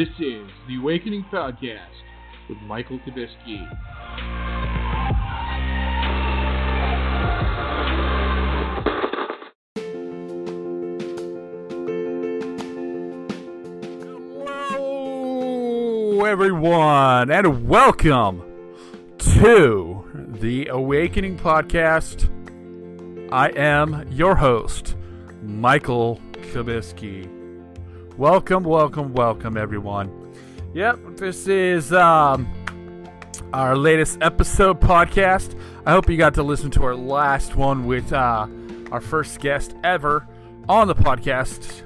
This is the Awakening Podcast with Michael Kabisky. Hello, everyone, and welcome to the Awakening Podcast. I am your host, Michael Kabisky. Welcome, welcome, welcome, everyone. Yep, this is um, our latest episode podcast. I hope you got to listen to our last one with uh, our first guest ever on the podcast,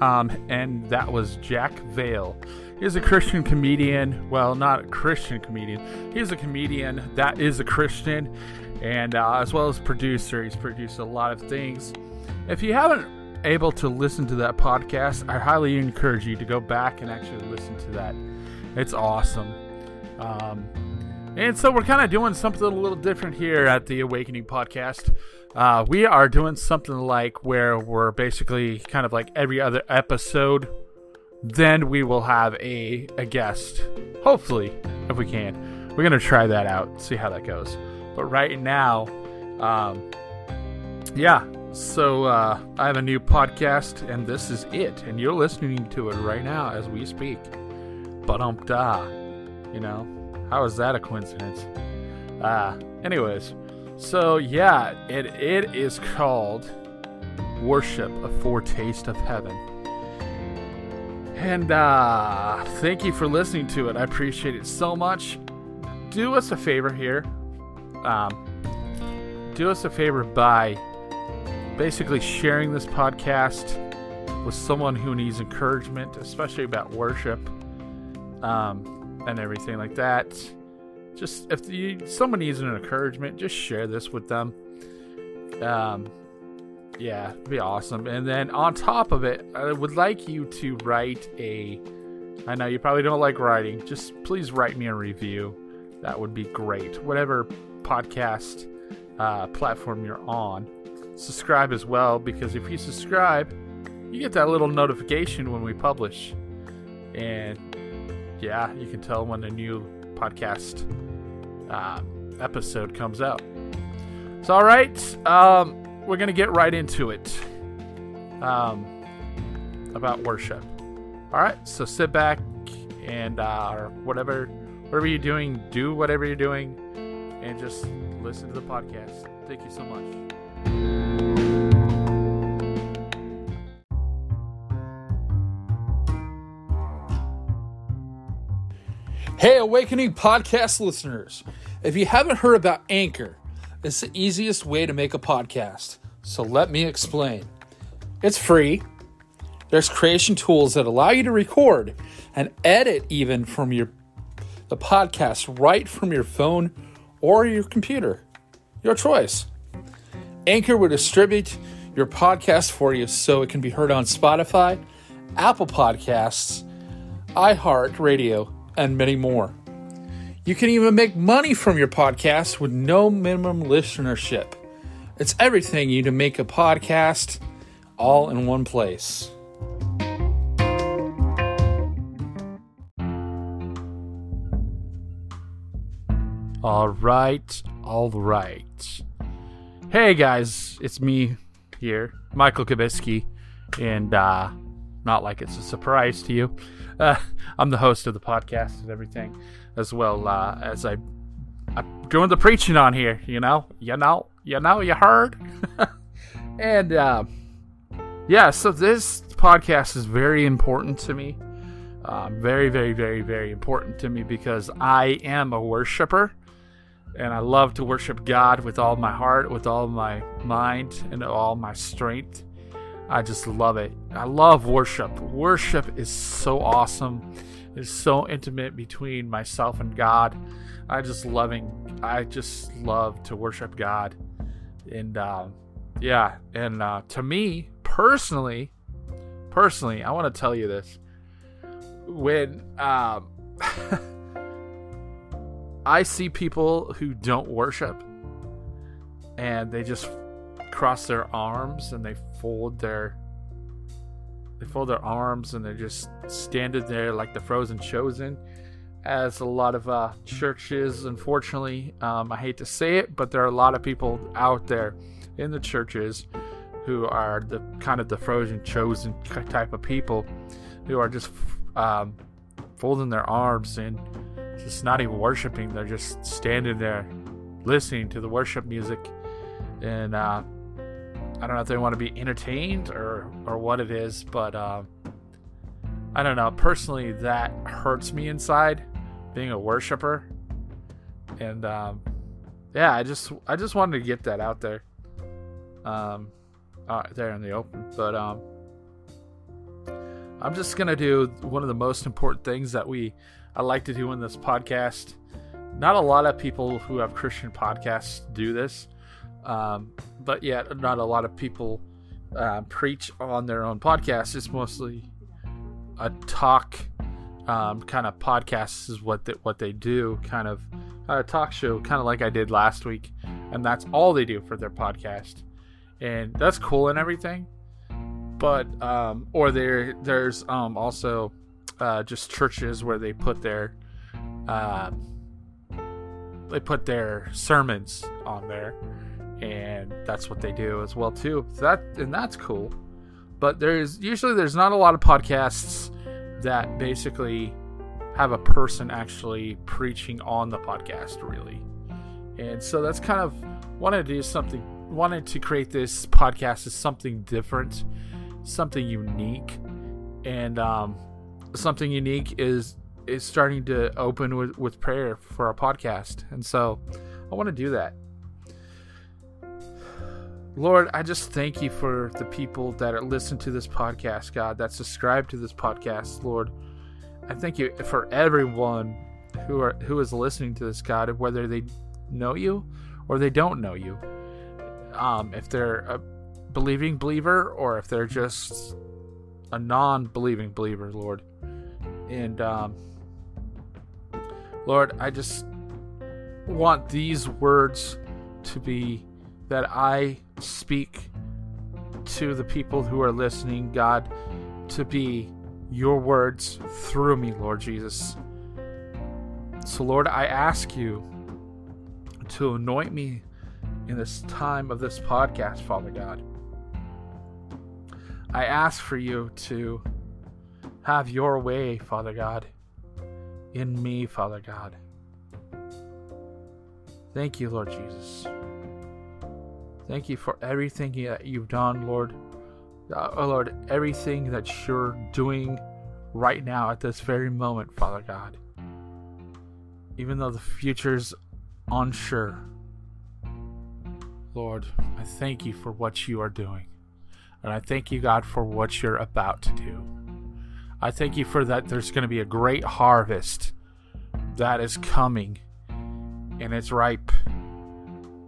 um, and that was Jack Vale. He's a Christian comedian. Well, not a Christian comedian. He's a comedian that is a Christian, and uh, as well as producer. He's produced a lot of things. If you haven't able to listen to that podcast, I highly encourage you to go back and actually listen to that. It's awesome. Um, and so we're kind of doing something a little different here at the Awakening Podcast. Uh, we are doing something like where we're basically kind of like every other episode. Then we will have a, a guest. Hopefully, if we can. We're going to try that out, see how that goes. But right now, um, yeah, so uh, I have a new podcast, and this is it. And you're listening to it right now as we speak. But um, da, you know, how is that a coincidence? Uh, anyways, so yeah, it it is called Worship: A Foretaste of Heaven. And uh, thank you for listening to it. I appreciate it so much. Do us a favor here. Um, do us a favor by basically sharing this podcast with someone who needs encouragement, especially about worship um, and everything like that. Just if you, someone needs an encouragement, just share this with them. Um, yeah, it'd be awesome. And then on top of it, I would like you to write a. I know you probably don't like writing. Just please write me a review. That would be great. Whatever podcast uh, platform you're on subscribe as well because if you subscribe, you get that little notification when we publish. And yeah, you can tell when a new podcast uh, episode comes out. So, all right, um, we're going to get right into it um, about worship. All right, so sit back and uh, whatever, whatever you're doing, do whatever you're doing, and just listen to the podcast. Thank you so much. Hey, Awakening Podcast listeners. If you haven't heard about Anchor, it's the easiest way to make a podcast. So let me explain. It's free. There's creation tools that allow you to record and edit even from your the podcast right from your phone or your computer. Your choice. Anchor will distribute your podcast for you so it can be heard on Spotify, Apple Podcasts, iHeartRadio, and many more. You can even make money from your podcast with no minimum listenership. It's everything you need to make a podcast all in one place. All right, all right. Hey guys, it's me here, Michael Kabisky, and uh, not like it's a surprise to you. Uh, I'm the host of the podcast and everything, as well uh, as I, I'm doing the preaching on here. You know, you know, you know, you heard. and uh, yeah, so this podcast is very important to me. Uh, very, very, very, very important to me because I am a worshiper. and I love to worship God with all my heart, with all my mind, and all my strength. I just love it. I love worship. Worship is so awesome. It's so intimate between myself and God. I just loving. I just love to worship God, and um, yeah, and uh, to me personally, personally, I want to tell you this. When um, I see people who don't worship and they just cross their arms and they fold their they fold their arms and they're just standing there like the frozen chosen as a lot of uh, churches unfortunately um, i hate to say it but there are a lot of people out there in the churches who are the kind of the frozen chosen type of people who are just um, folding their arms and just not even worshiping. They're just standing there listening to the worship music. And uh, I don't know if they want to be entertained or, or what it is, but uh, I don't know. Personally, that hurts me inside being a worshiper. And um, yeah, I just I just wanted to get that out there, um, uh, there in the open. But um, I'm just gonna do one of the most important things that we I like to do in this podcast. Not a lot of people who have Christian podcasts do this, um, but yet not a lot of people uh, preach on their own podcasts. It's mostly a talk um, kind of podcast is what they, what they do, kind of a talk show, kind of like I did last week, and that's all they do for their podcast, and that's cool and everything. But um, or there there's um, also uh, just churches where they put their uh, they put their sermons on there, and that's what they do as well too. That and that's cool. But there's usually there's not a lot of podcasts that basically have a person actually preaching on the podcast really. And so that's kind of wanted to do something wanted to create this podcast as something different, something unique. And um, something unique is is starting to open with, with prayer for our podcast. And so I want to do that. Lord, I just thank you for the people that are listening to this podcast, God, that subscribe to this podcast, Lord. I thank you for everyone who are who is listening to this, God, whether they know you or they don't know you. Um, if they're a believing believer or if they're just a non-believing believer, Lord. And um, Lord, I just want these words to be that I speak to the people who are listening, God, to be your words through me, Lord Jesus. So, Lord, I ask you to anoint me in this time of this podcast, Father God. I ask for you to have your way, Father God, in me, Father God. Thank you, Lord Jesus. Thank you for everything that you've done, Lord. Uh, oh, Lord, everything that you're doing right now at this very moment, Father God. Even though the future's unsure, Lord, I thank you for what you are doing. And I thank you, God, for what you're about to do. I thank you for that. There's going to be a great harvest that is coming, and it's ripe,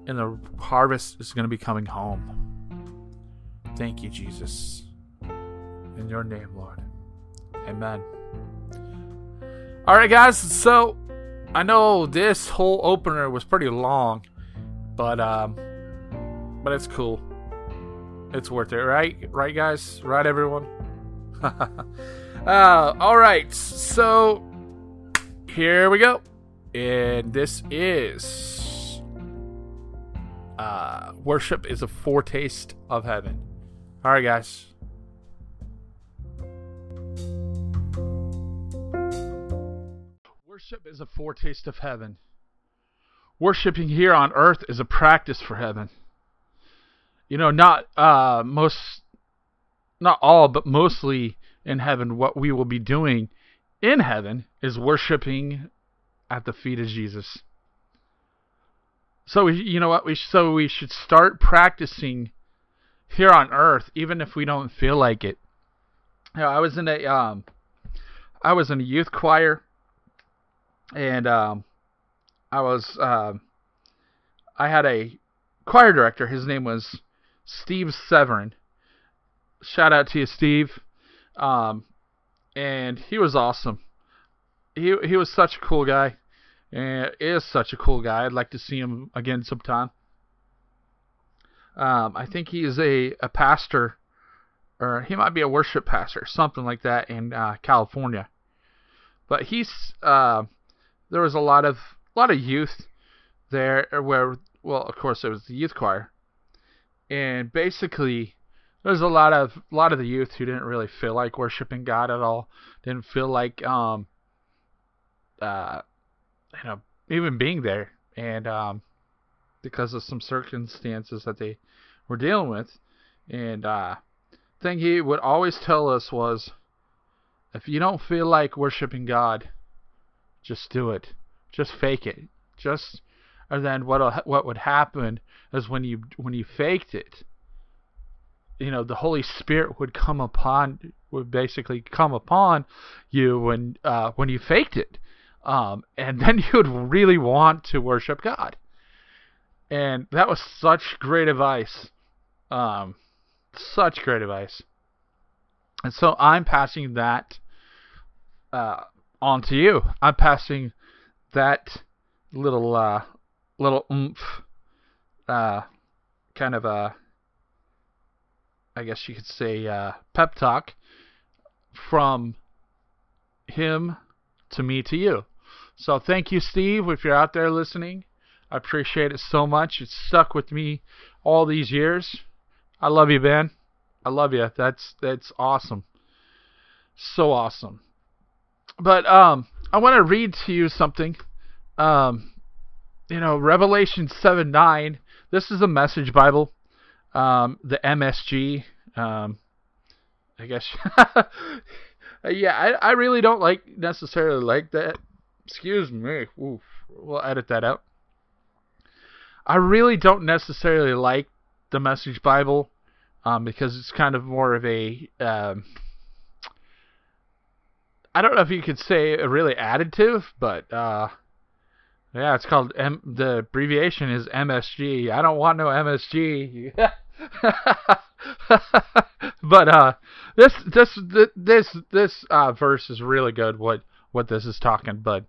and the harvest is going to be coming home. Thank you, Jesus. In your name, Lord. Amen. All right, guys. So I know this whole opener was pretty long, but um, but it's cool. It's worth it, right? Right, guys? Right, everyone? Uh, all right, so here we go, and this is uh, worship is a foretaste of heaven. All right, guys. Worship is a foretaste of heaven. Worshipping here on earth is a practice for heaven. You know, not uh, most, not all, but mostly in heaven, what we will be doing in heaven is worshiping at the feet of Jesus. So we, you know what? We so we should start practicing here on Earth, even if we don't feel like it. You know, I was in a um, I was in a youth choir, and um, I was um, I had a choir director. His name was Steve Severin. Shout out to you, Steve. Um, and he was awesome. He he was such a cool guy, and is such a cool guy. I'd like to see him again sometime. Um, I think he is a, a pastor, or he might be a worship pastor, something like that in uh, California. But he's uh, there was a lot of a lot of youth there where well of course it was the youth choir, and basically there's a lot of a lot of the youth who didn't really feel like worshiping God at all, didn't feel like um uh you know even being there, and um because of some circumstances that they were dealing with, and uh thing he would always tell us was if you don't feel like worshiping God, just do it. Just fake it. Just and then what what would happen is when you when you faked it, you know, the Holy Spirit would come upon would basically come upon you when uh, when you faked it, um, and then you would really want to worship God. And that was such great advice, um, such great advice. And so I'm passing that uh, on to you. I'm passing that little uh, little oomph, uh, kind of a, I guess you could say, uh, pep talk from him to me to you. So thank you, Steve, if you're out there listening. I appreciate it so much. It's stuck with me all these years. I love you, Ben. I love you. That's that's awesome. So awesome. But um I want to read to you something. Um you know, Revelation 7 9. This is a message Bible. Um, the MSG. Um, I guess. yeah, I, I really don't like necessarily like that. Excuse me. Oof. We'll edit that out. I really don't necessarily like the Message Bible um, because it's kind of more of a. Um, I don't know if you could say a really additive, but uh, yeah, it's called M. The abbreviation is MSG. I don't want no MSG. but uh, this this this this uh, verse is really good. What what this is talking but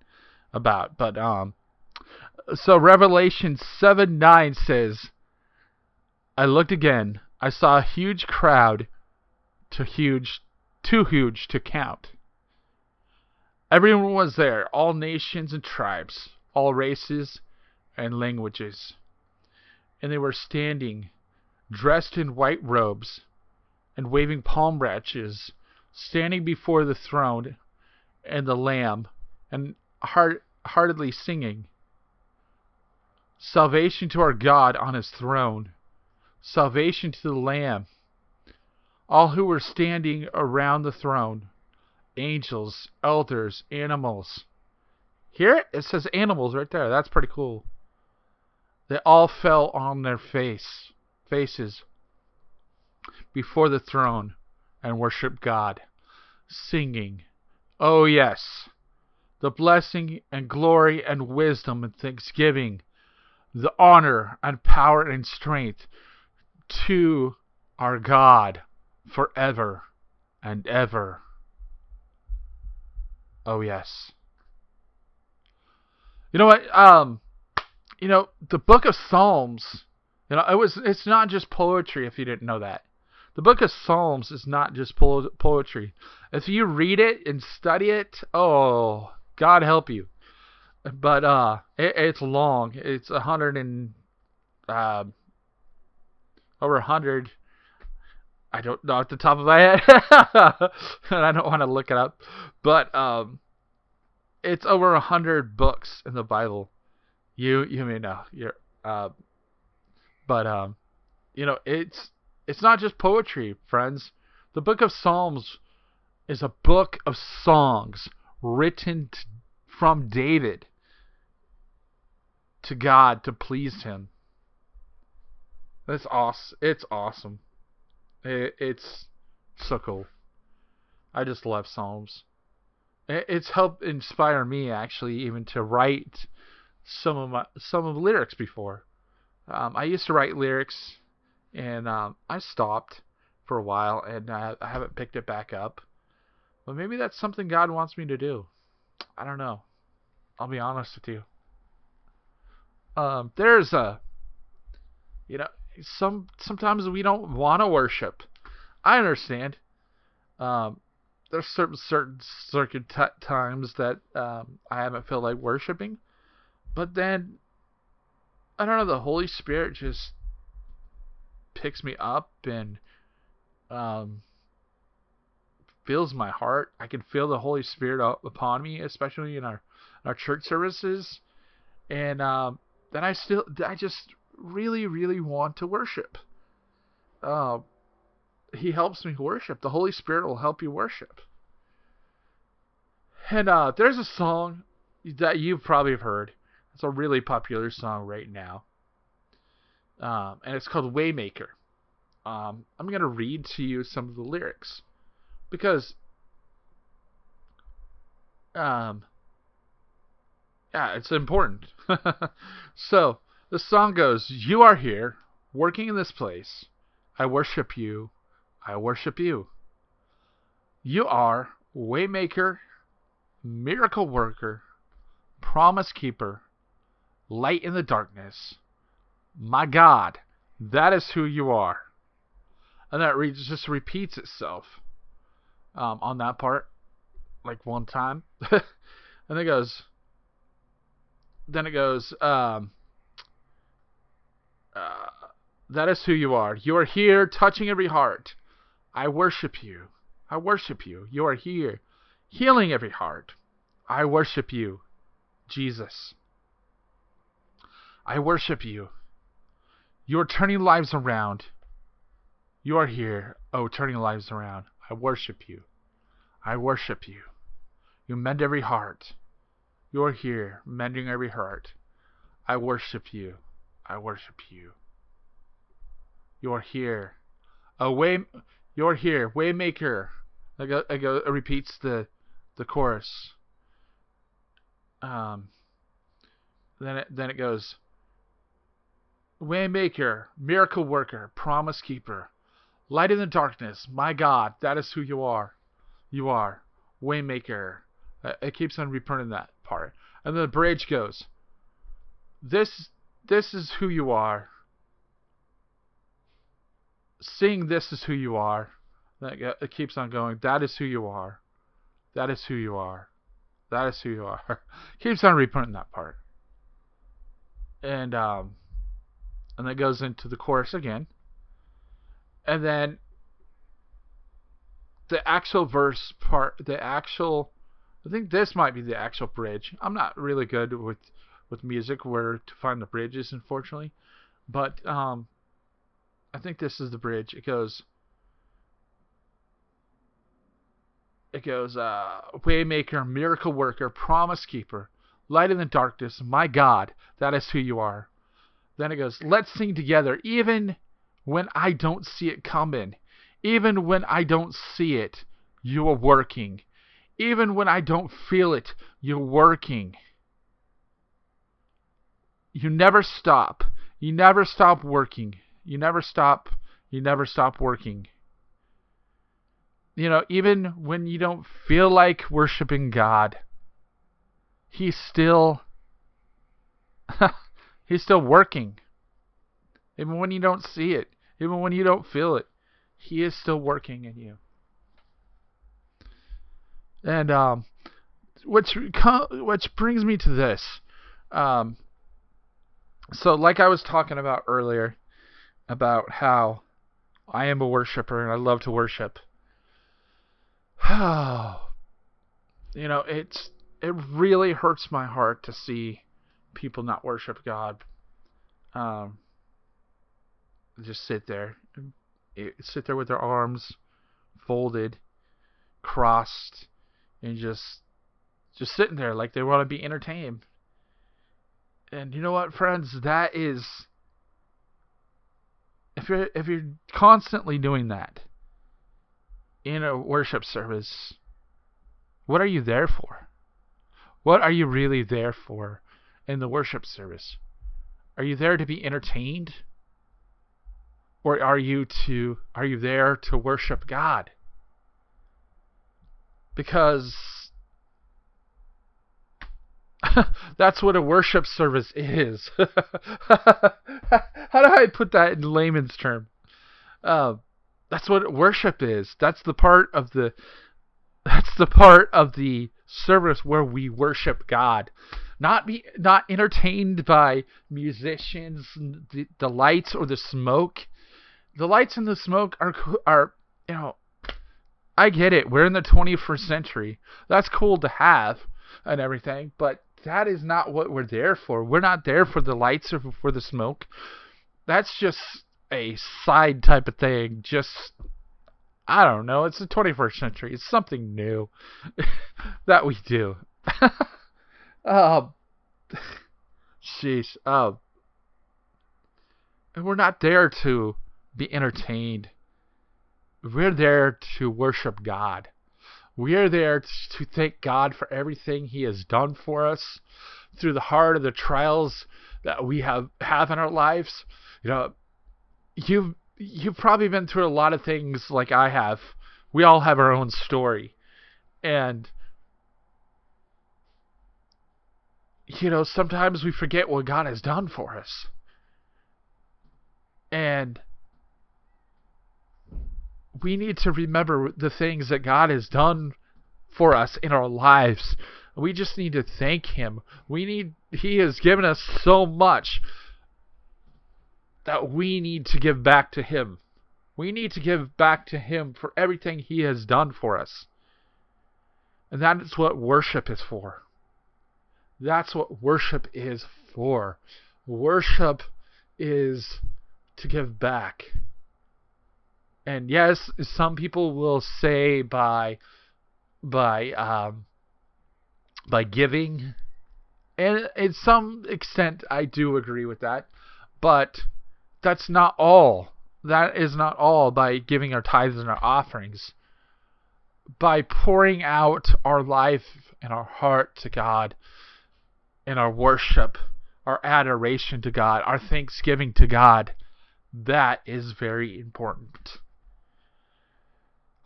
about. But um, so Revelation seven nine says, I looked again. I saw a huge crowd, too huge, too huge to count. Everyone was there, all nations and tribes all races and languages. And they were standing, dressed in white robes, and waving palm branches, standing before the throne and the Lamb, and heart, heartedly singing, Salvation to our God on his throne, salvation to the Lamb. All who were standing around the throne, angels, elders, animals, Here it? Says animals right there. That's pretty cool. They all fell on their face, faces before the throne and worshiped God, singing, Oh yes, the blessing and glory and wisdom and thanksgiving, the honor and power and strength to our God forever and ever. Oh yes. You know what? Um, you know the Book of Psalms. You know it was. It's not just poetry. If you didn't know that, the Book of Psalms is not just po- poetry. If you read it and study it, oh, God help you. But uh, it, it's long. It's a hundred and uh, over a hundred. I don't know at the top of my head, and I don't want to look it up. But um, it's over a hundred books in the Bible. You you may know you're uh, but um, you know it's it's not just poetry, friends. The Book of Psalms is a book of songs written t- from David. to God to please Him. That's awesome. It's awesome. It, it's so cool. I just love Psalms. It, it's helped inspire me actually even to write some of my some of the lyrics before. Um, I used to write lyrics, and um, I stopped for a while, and uh, I haven't picked it back up. But maybe that's something God wants me to do. I don't know. I'll be honest with you. Um, there's a, you know, some sometimes we don't want to worship. I understand. Um, there's certain certain certain t- times that um, I haven't felt like worshiping, but then I don't know. The Holy Spirit just picks me up and um, fills my heart. I can feel the Holy Spirit upon me, especially in our our church services, and um, then I still I just really really want to worship. Uh, he helps me worship. The Holy Spirit will help you worship. And uh, there's a song that you probably have heard. It's a really popular song right now. Um, and it's called Waymaker. Um, I'm going to read to you some of the lyrics because um, yeah, it's important. so the song goes, You are here, working in this place. I worship you. I worship you. You are waymaker, miracle worker, promise keeper, light in the darkness. My God, that is who you are. And that re- just repeats itself um, on that part, like one time. and it goes, then it goes, um, uh, that is who you are. You are here touching every heart. I worship you. I worship you. You are here healing every heart. I worship you, Jesus. I worship you. You are turning lives around. You are here, oh, turning lives around. I worship you. I worship you. You mend every heart. You are here, mending every heart. I worship you. I worship you. You are here. A way, you're here, waymaker. I go, I go, it repeats the, the chorus. Um. Then it, then it goes. Waymaker, miracle worker, promise keeper, light in the darkness. My God, that is who you are. You are waymaker. Uh, it keeps on repeating that part, and then the bridge goes. This this is who you are. Sing this is who you are. It keeps on going. That is who you are. That is who you are. That is who you are. keeps on repeating that part. And um and then goes into the chorus again. And then the actual verse part the actual I think this might be the actual bridge. I'm not really good with with music where to find the bridges, unfortunately. But um, I think this is the bridge. It goes. It goes, uh, Waymaker, Miracle Worker, Promise Keeper, Light in the Darkness, My God, that is who you are. Then it goes, Let's sing together, even when I don't see it coming. Even when I don't see it, you are working. Even when I don't feel it, you're working. You never stop. You never stop working. You never stop. You never stop working. You know, even when you don't feel like worshiping God, He's still He's still working. Even when you don't see it, even when you don't feel it, He is still working in you. And um, which which brings me to this. Um, so, like I was talking about earlier, about how I am a worshiper and I love to worship. you know, it's it really hurts my heart to see people not worship God. Um, just sit there, sit there with their arms folded, crossed, and just just sitting there like they want to be entertained. And you know what, friends? That is if you're if you're constantly doing that in a worship service, what are you there for? What are you really there for in the worship service? Are you there to be entertained? Or are you to are you there to worship God? Because that's what a worship service is. How do I put that in layman's term? Uh, that's what worship is. That's the part of the that's the part of the service where we worship God. Not be not entertained by musicians, the, the lights or the smoke. The lights and the smoke are are you know I get it. We're in the 21st century. That's cool to have and everything, but that is not what we're there for. We're not there for the lights or for the smoke. That's just a side type of thing. Just I don't know. It's the 21st century. It's something new that we do. um, sheesh. Um, and we're not there to be entertained. We're there to worship God. We are there to thank God for everything He has done for us through the heart of the trials that we have have in our lives. You know, you've you've probably been through a lot of things like I have. We all have our own story, and you know sometimes we forget what God has done for us, and we need to remember the things that God has done for us in our lives. We just need to thank Him. We need He has given us so much that we need to give back to Him. We need to give back to Him for everything He has done for us. And that is what worship is for. That's what worship is for. Worship is to give back and yes, some people will say by by um, by giving, and in some extent, I do agree with that, but that's not all. That is not all by giving our tithes and our offerings. By pouring out our life and our heart to God, and our worship, our adoration to God, our thanksgiving to God, that is very important.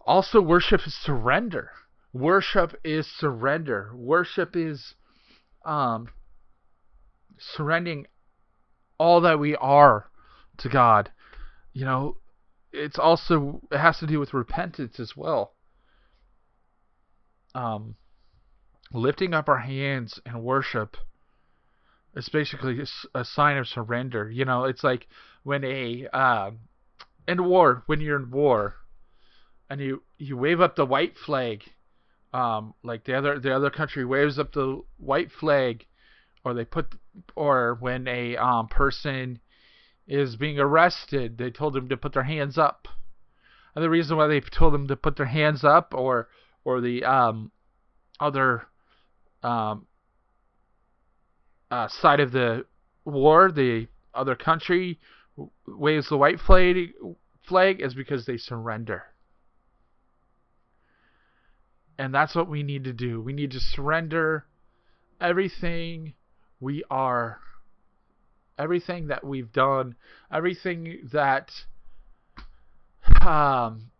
Also, worship is surrender. Worship is surrender. Worship is um, surrendering all that we are to God. You know, it's also it has to do with repentance as well. Um, lifting up our hands and worship is basically a sign of surrender. You know, it's like when a uh, in war, when you're in war, and you you wave up the white flag, um, like the other the other country waves up the white flag, or they put or when a um, person is being arrested, they told them to put their hands up. And the reason why they told them to put their hands up, or or the um, other um, uh, side of the war, the other country waves the white flag, flag is because they surrender. And that's what we need to do. We need to surrender everything we are, everything that we've done, everything that um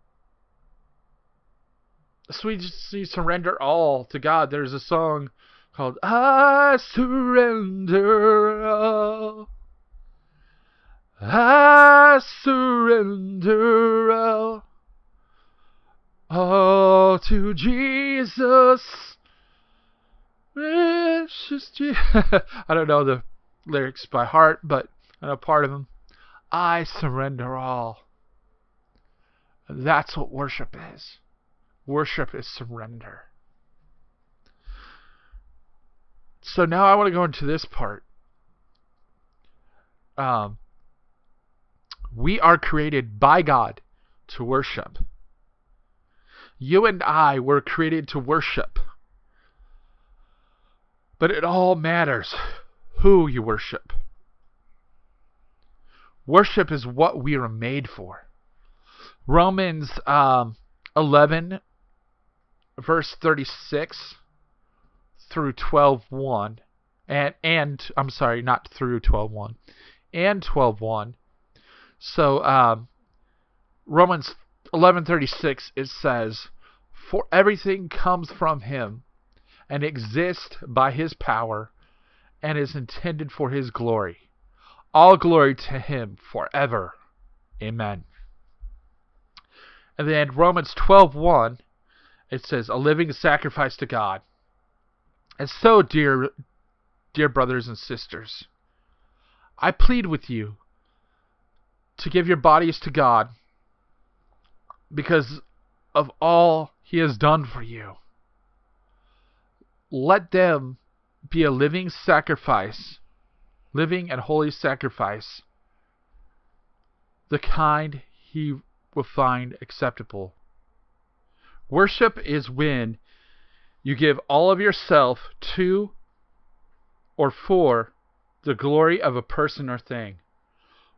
need surrender all to God. There's a song called I Surrender All. I surrender all. Oh, to Jesus. Jesus. I don't know the lyrics by heart, but I know part of them. I surrender all. That's what worship is. Worship is surrender. So now I want to go into this part. Um, we are created by God to worship. You and I were created to worship. But it all matters who you worship. Worship is what we are made for. Romans um, 11, verse 36 through 12.1, and, and, I'm sorry, not through 12.1, and 12.1. So, um, Romans 11:36 it says, "For everything comes from him and exists by his power and is intended for his glory. All glory to him forever. Amen." And then Romans 12:1 it says, "A living sacrifice to God." And so, dear dear brothers and sisters, I plead with you to give your bodies to God because of all He has done for you. Let them be a living sacrifice, living and holy sacrifice, the kind He will find acceptable. Worship is when you give all of yourself to or for the glory of a person or thing.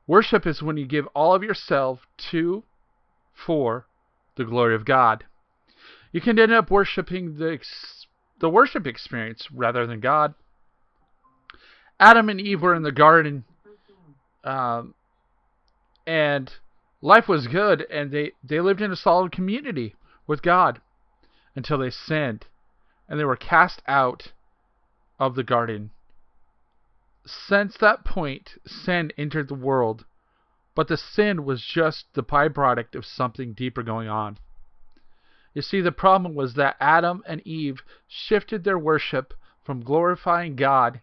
Worship is when you give all of yourself to for the glory of God. You can end up worshiping the the worship experience rather than God. Adam and Eve were in the garden, um, and life was good, and they they lived in a solid community with God until they sinned, and they were cast out of the garden. Since that point, sin entered the world but the sin was just the byproduct of something deeper going on. You see, the problem was that Adam and Eve shifted their worship from glorifying God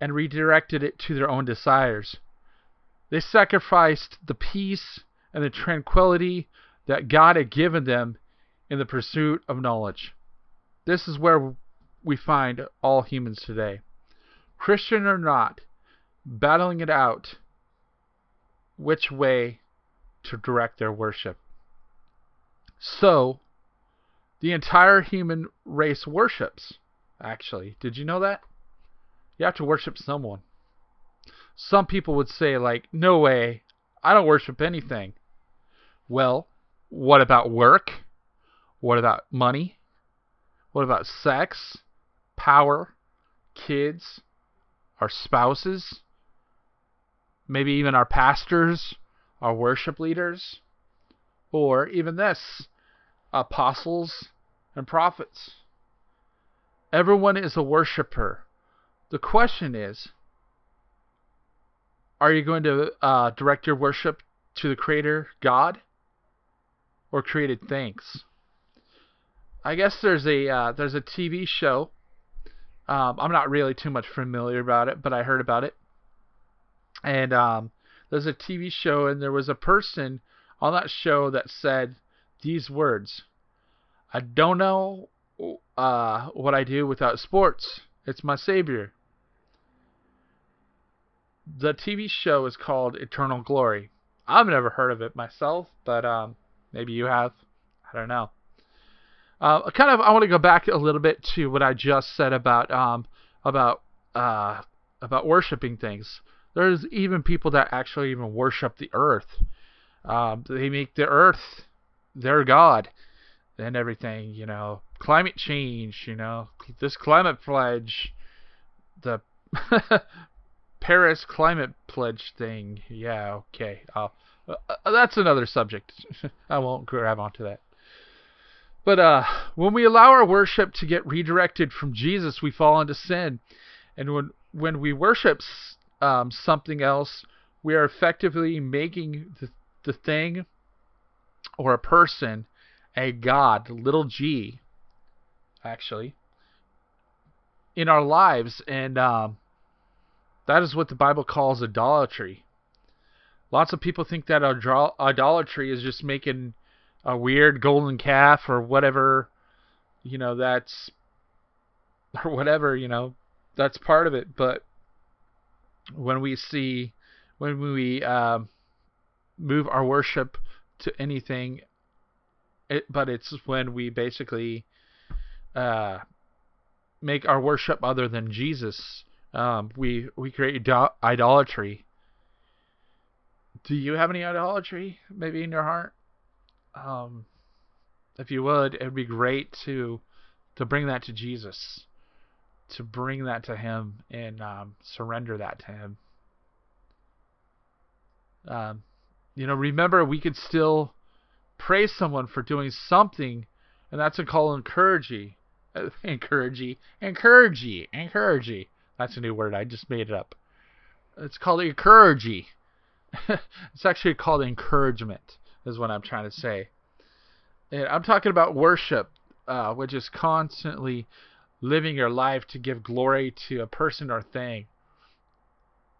and redirected it to their own desires. They sacrificed the peace and the tranquility that God had given them in the pursuit of knowledge. This is where we find all humans today. Christian or not, battling it out which way to direct their worship. So, the entire human race worships, actually. Did you know that? You have to worship someone. Some people would say, like, no way, I don't worship anything. Well, what about work? What about money? What about sex, power, kids, our spouses? maybe even our pastors, our worship leaders, or even this apostles and prophets. Everyone is a worshiper. The question is are you going to uh, direct your worship to the Creator, God, or created things? I guess there's a uh, there's a TV show. Um, I'm not really too much familiar about it, but I heard about it and um, there's a TV show, and there was a person on that show that said these words: "I don't know uh, what I do without sports. It's my savior." The TV show is called Eternal Glory. I've never heard of it myself, but um, maybe you have. I don't know. Uh, kind of, I want to go back a little bit to what I just said about um, about uh, about worshiping things. There's even people that actually even worship the earth. Um, they make the earth their god and everything. You know, climate change. You know, this climate pledge, the Paris climate pledge thing. Yeah, okay. Uh, uh, that's another subject. I won't grab onto that. But uh, when we allow our worship to get redirected from Jesus, we fall into sin. And when when we worship um, something else, we are effectively making the, the thing or a person a god, little g, actually, in our lives. And um, that is what the Bible calls idolatry. Lots of people think that idolatry is just making a weird golden calf or whatever, you know, that's, or whatever, you know, that's part of it. But when we see when we uh, move our worship to anything, it, but it's when we basically uh, make our worship other than Jesus Um, we we create idol- idolatry. Do you have any idolatry maybe in your heart? Um, if you would, it would be great to to bring that to Jesus, to bring that to Him and um, surrender that to Him. Um, you know, remember we could still praise someone for doing something, and that's a call encourage you. Encourage you. Encourage you. Encourage you. That's a new word. I just made it up. It's called encourage you. it's actually called encouragement, is what I'm trying to say. And I'm talking about worship, uh, which is constantly living your life to give glory to a person or thing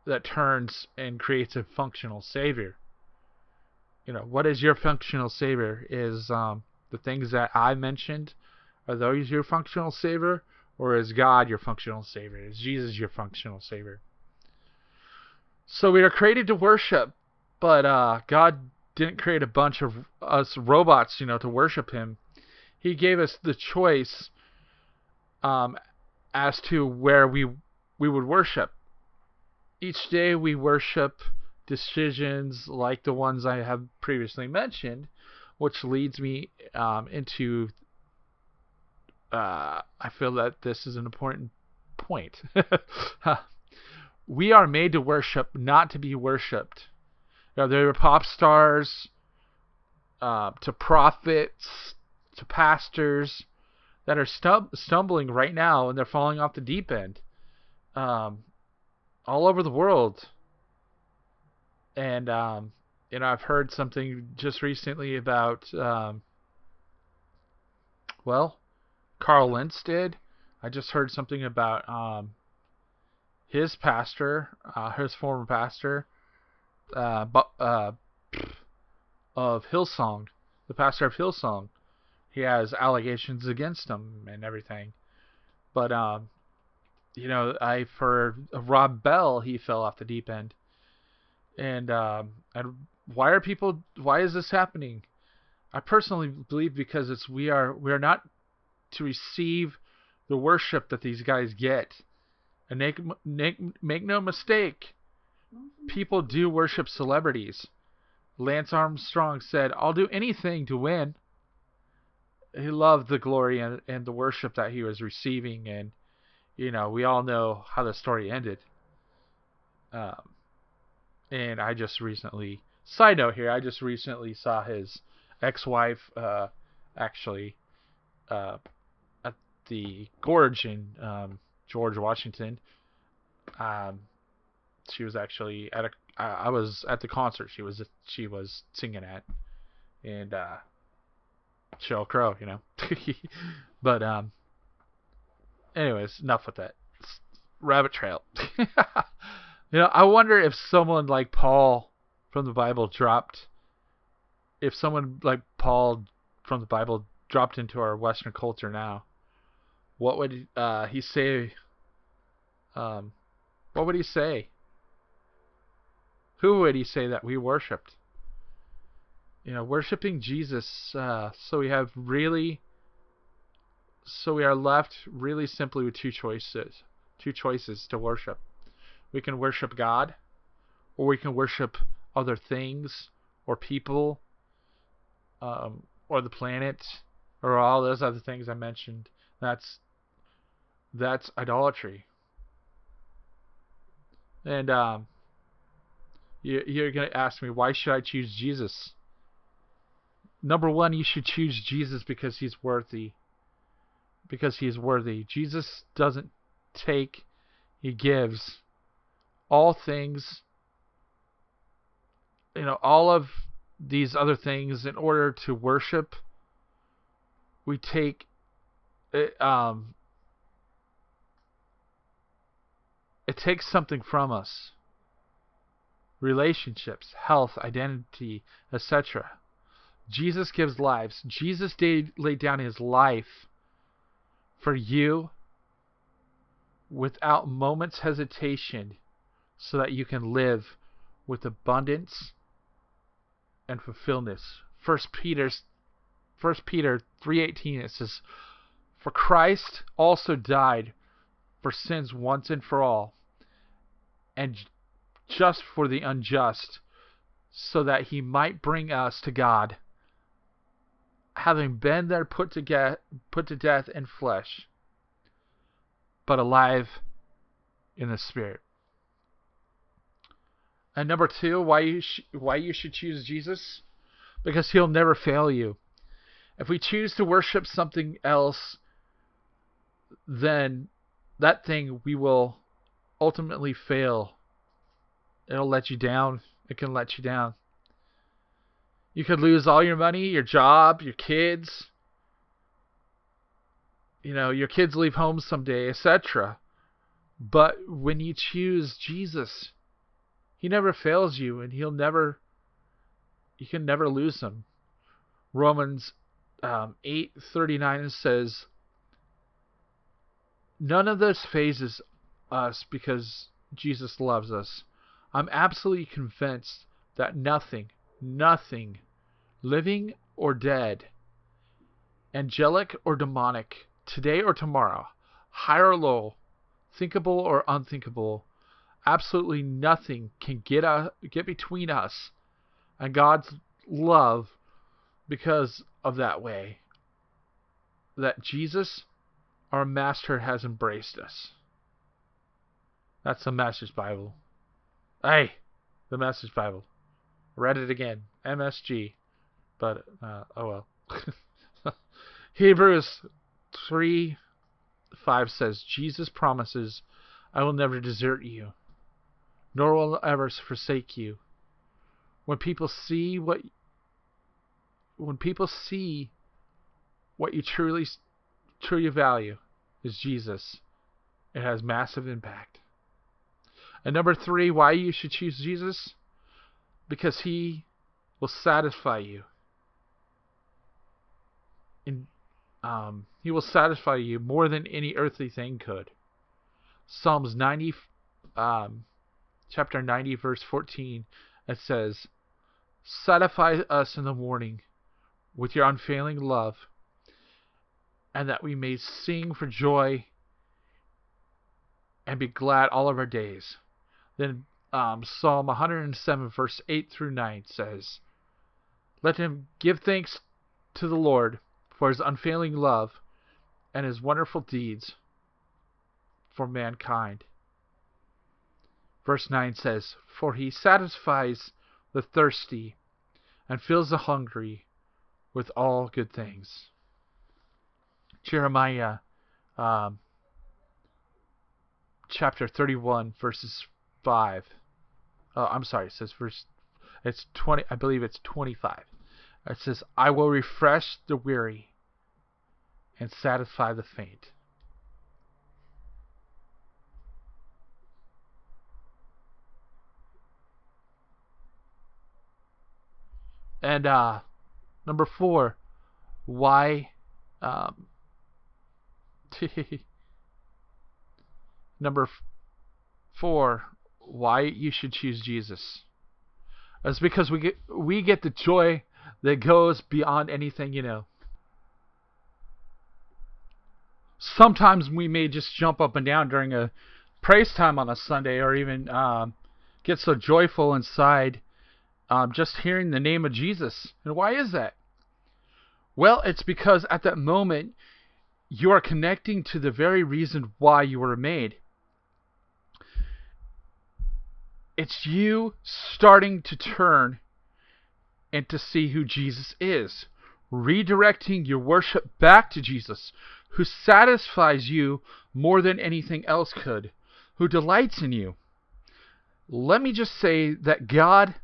that turns and creates a functional savior. You know, what is your functional savior? Is um, the things that I mentioned, are those your functional savior? Or is God your functional savior? Is Jesus your functional savior? So we are created to worship, but uh, God didn't create a bunch of us robots, you know, to worship Him. He gave us the choice um, as to where we we would worship. Each day we worship decisions like the ones I have previously mentioned, which leads me um, into. Uh, I feel that this is an important point. we are made to worship, not to be worshipped. You know, there are pop stars, uh, to prophets, to pastors that are stum- stumbling right now and they're falling off the deep end. Um, all over the world. And um, you know, I've heard something just recently about um, well, Carl Lentz did. I just heard something about um, his pastor, uh, his former pastor, uh, uh, of Hillsong, the pastor of Hillsong. He has allegations against him and everything. But um, you know, I've heard Rob Bell, he fell off the deep end. And um, and why are people? Why is this happening? I personally believe because it's we are we are not to receive the worship that these guys get. And make make make no mistake, people do worship celebrities. Lance Armstrong said, "I'll do anything to win." He loved the glory and, and the worship that he was receiving, and you know, we all know how the story ended. Um, and I just recently, side note here, I just recently saw his ex-wife, uh, actually, uh, at the Gorge in um, George Washington. Um, she was actually at a. I was at the concert. She was she was singing at, and uh, Sheryl Crow, you know. but um, anyways, enough with that. Rabbit trail. you know, I wonder if someone like Paul from the Bible dropped, if someone like Paul from the Bible dropped into our Western culture now, what would uh, he say? Um, what would he say? Who would he say that we worshipped? You know, worshiping Jesus. Uh, so we have really so we are left really simply with two choices two choices to worship we can worship god or we can worship other things or people um, or the planet or all those other things i mentioned that's that's idolatry and um, you're going to ask me why should i choose jesus number one you should choose jesus because he's worthy because he's worthy. Jesus doesn't take, he gives all things, you know, all of these other things in order to worship. We take it, um, it takes something from us relationships, health, identity, etc. Jesus gives lives. Jesus did, laid down his life for you without moment's hesitation so that you can live with abundance and fulfillment. First Peter First Peter 3:18 it says for Christ also died for sins once and for all and just for the unjust, so that he might bring us to God, having been there put to, get, put to death in flesh, but alive in the spirit. And number two, why you sh- why you should choose Jesus? Because he'll never fail you. If we choose to worship something else, then that thing we will ultimately fail. It'll let you down. It can let you down. You could lose all your money, your job, your kids. You know, your kids leave home someday, etc. But when you choose Jesus, he never fails you and he'll never you can never lose him. Romans um, 8:39 says none of this fazes us because Jesus loves us. I'm absolutely convinced that nothing, nothing, living or dead, angelic or demonic, today or tomorrow, high or low, thinkable or unthinkable, absolutely nothing can get get between us and God's love because of that way. That Jesus, our Master, has embraced us. That's the Message Bible. Hey, the Message Bible. Read it again. MSG. But, uh, oh well. Hebrews 3 5 says, Jesus promises, I will never desert you, nor will I ever forsake you. When people see what when people see what you truly truly value is Jesus, it has massive impact. And number three, why you should choose Jesus? Because he will satisfy you. In, um, he will satisfy you more than any earthly thing could. Psalms 90, um, chapter 90, verse 14, it says, Satisfy us in the morning with your unfailing love, and that we may sing for joy and be glad all of our days. Then um, Psalm 107, verse 8 through 9 says, Let him give thanks to the Lord for his unfailing love and his wonderful deeds for mankind. Verse 9 says, For he satisfies the thirsty and fills the hungry with all good things. Jeremiah um, chapter 31, verses 5. Oh, I'm sorry, it says verse, it's 20, I believe it's 25. It says, I will refresh the weary and satisfy the faint. And uh, number four, why? Um, number four, why you should choose Jesus. It's because we get we get the joy that goes beyond anything you know. Sometimes we may just jump up and down during a praise time on a Sunday, or even um, get so joyful inside um, just hearing the name of Jesus. And why is that? Well, it's because at that moment you are connecting to the very reason why you were made. It's you starting to turn and to see who Jesus is, redirecting your worship back to Jesus, who satisfies you more than anything else could, who delights in you. Let me just say that God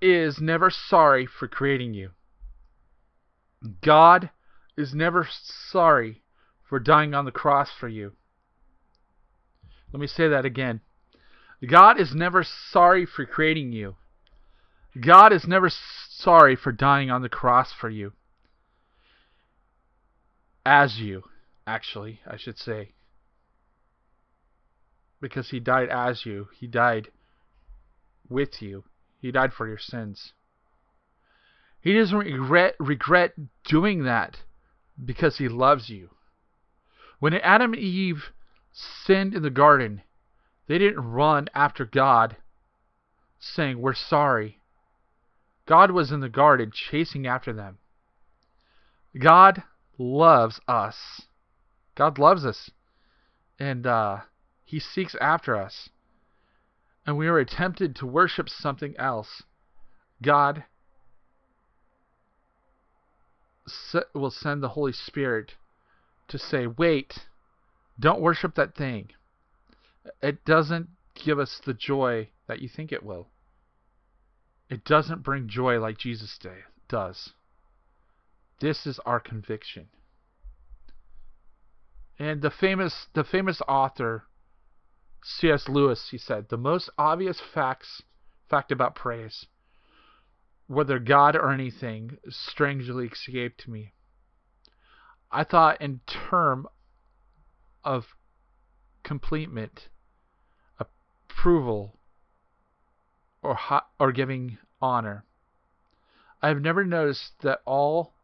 is never sorry for creating you. God is never sorry for dying on the cross for you. Let me say that again. God is never sorry for creating you. God is never sorry for dying on the cross for you. As you, actually, I should say. Because he died as you, he died with you. He died for your sins. He doesn't regret regret doing that because he loves you. When Adam and Eve sinned in the garden, They didn't run after God saying, We're sorry. God was in the garden chasing after them. God loves us. God loves us. And uh, He seeks after us. And we are tempted to worship something else. God will send the Holy Spirit to say, wait, don't worship that thing. It doesn't give us the joy that you think it will. It doesn't bring joy like Jesus day does. This is our conviction. And the famous the famous author C.S. Lewis, he said, the most obvious facts fact about praise, whether God or anything, strangely escaped me. I thought in term of completement, approval, or or giving honor. I have never noticed that all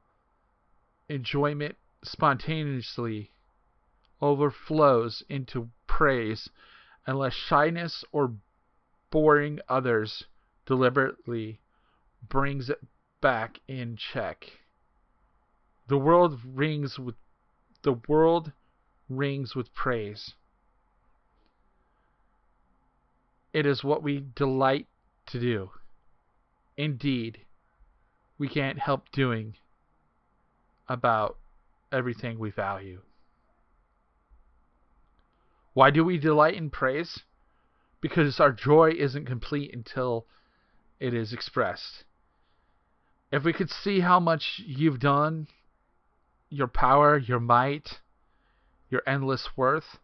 enjoyment spontaneously overflows into praise unless shyness or boring others deliberately brings it back in check. The world rings with the world rings with praise. It is what we delight to do. Indeed, we can't help doing about everything we value. Why do we delight in praise? Because our joy isn't complete until it is expressed. If we could see how much you've done, your power, your might, your endless worth,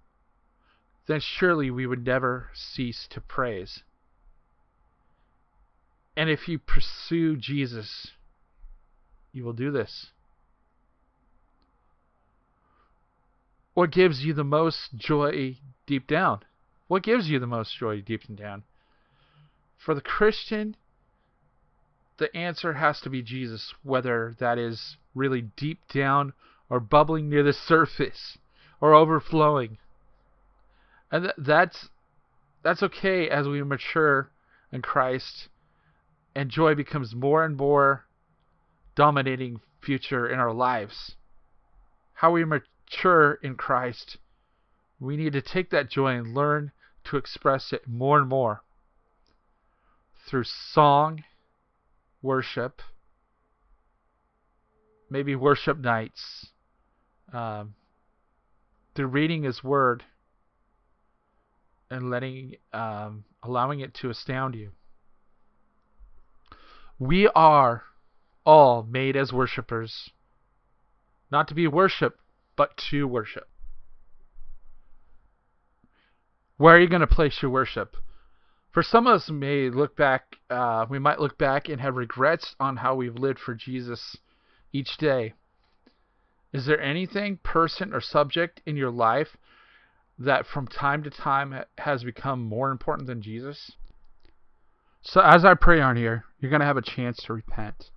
then surely we would never cease to praise. And if you pursue Jesus, you will do this. What gives you the most joy deep down? What gives you the most joy deep down? For the Christian, the answer has to be Jesus, whether that is really deep down or bubbling near the surface or overflowing. And th- that's that's okay as we mature in Christ and joy becomes more and more dominating future in our lives. How we mature in Christ, we need to take that joy and learn to express it more and more through song, worship, maybe worship nights, um, through reading His Word and letting, um, allowing it to astound you. We are all made as worshippers, not to be worshipped, but to worship. Where are you going to place your worship? For some of us, may look back. Uh, we might look back and have regrets on how we've lived for Jesus each day. Is there anything, person, or subject in your life that from time to time has become more important than Jesus? So, as I pray on here, you're going to have a chance to repent.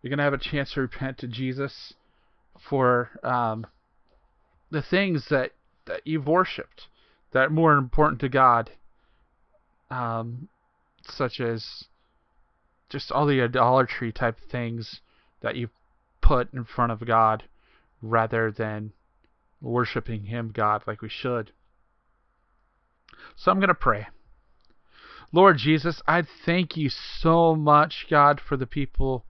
You're going to have a chance to repent to Jesus for um, the things that, that you've worshipped that are more important to God, um, such as just all the idolatry type things that you put in front of God rather than worshiping Him, God, like we should. So I'm going to pray. Lord Jesus, I thank you so much, God, for the people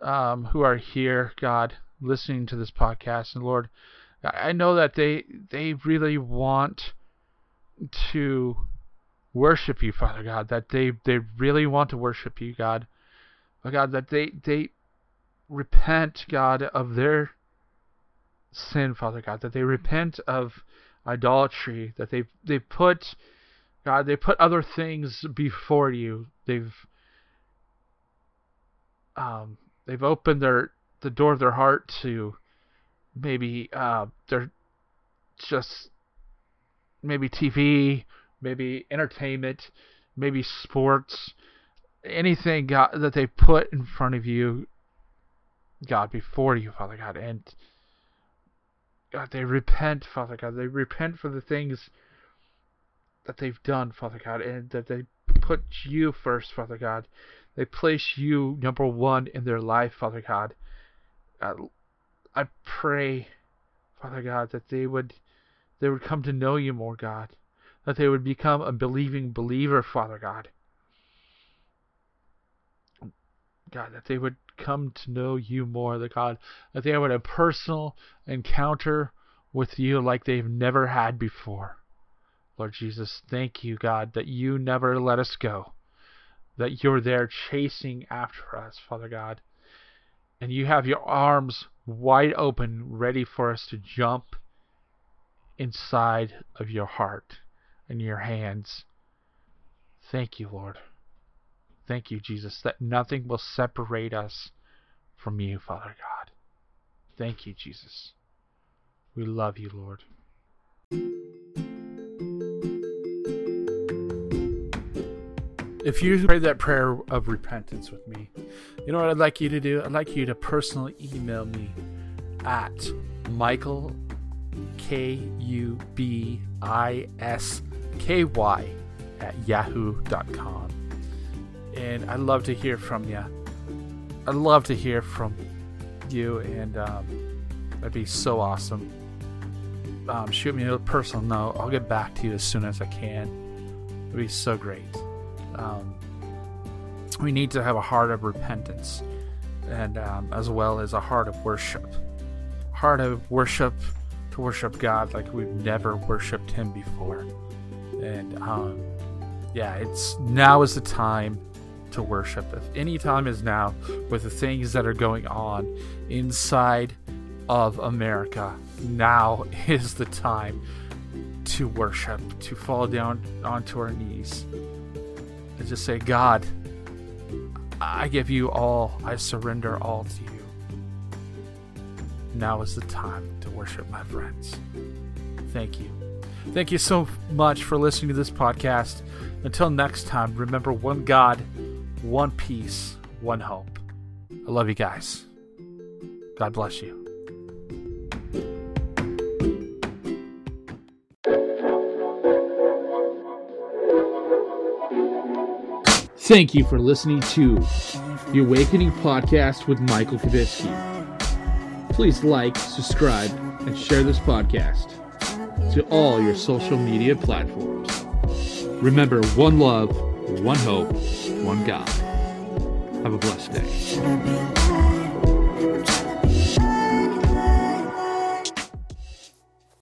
um, who are here, God, listening to this podcast. And Lord, I know that they they really want to worship you, Father God. That they they really want to worship you, God. But God, that they they repent, God, of their sin, Father God. That they repent of idolatry. That they they put God, they put other things before you. They've um, they've opened their the door of their heart to maybe uh, they're just maybe TV, maybe entertainment, maybe sports, anything God, that they put in front of you, God, before you, Father God, and God, they repent, Father God, they repent for the things that they've done, Father God, and that they put you first, Father God. They place you number one in their life, Father God. Uh, I pray, Father God, that they would they would come to know you more, God. That they would become a believing believer, Father God. God, that they would come to know you more, the God, that they would have a personal encounter with you like they've never had before. Lord Jesus, thank you, God, that you never let us go, that you're there chasing after us, Father God, and you have your arms wide open, ready for us to jump inside of your heart and your hands. Thank you, Lord. Thank you, Jesus, that nothing will separate us from you, Father God. Thank you, Jesus. We love you, Lord. If you prayed that prayer of repentance with me, you know what I'd like you to do? I'd like you to personally email me at Michael K U B I S K Y at yahoo.com. And I'd love to hear from you. I'd love to hear from you, and um, that'd be so awesome. Um, shoot me a personal note. I'll get back to you as soon as I can. It'd be so great. Um, we need to have a heart of repentance, and um, as well as a heart of worship. Heart of worship to worship God like we've never worshipped Him before. And um, yeah, it's now is the time to worship. If any time is now with the things that are going on inside of America, now is the time to worship, to fall down onto our knees and just say, God, I give you all, I surrender all to you. Now is the time to worship, my friends. Thank you. Thank you so much for listening to this podcast. Until next time, remember one God, one peace, one hope. I love you guys. God bless you. Thank you for listening to the Awakening Podcast with Michael Kubisky. Please like, subscribe, and share this podcast to all your social media platforms. Remember one love, one hope, one God. Have a blessed day.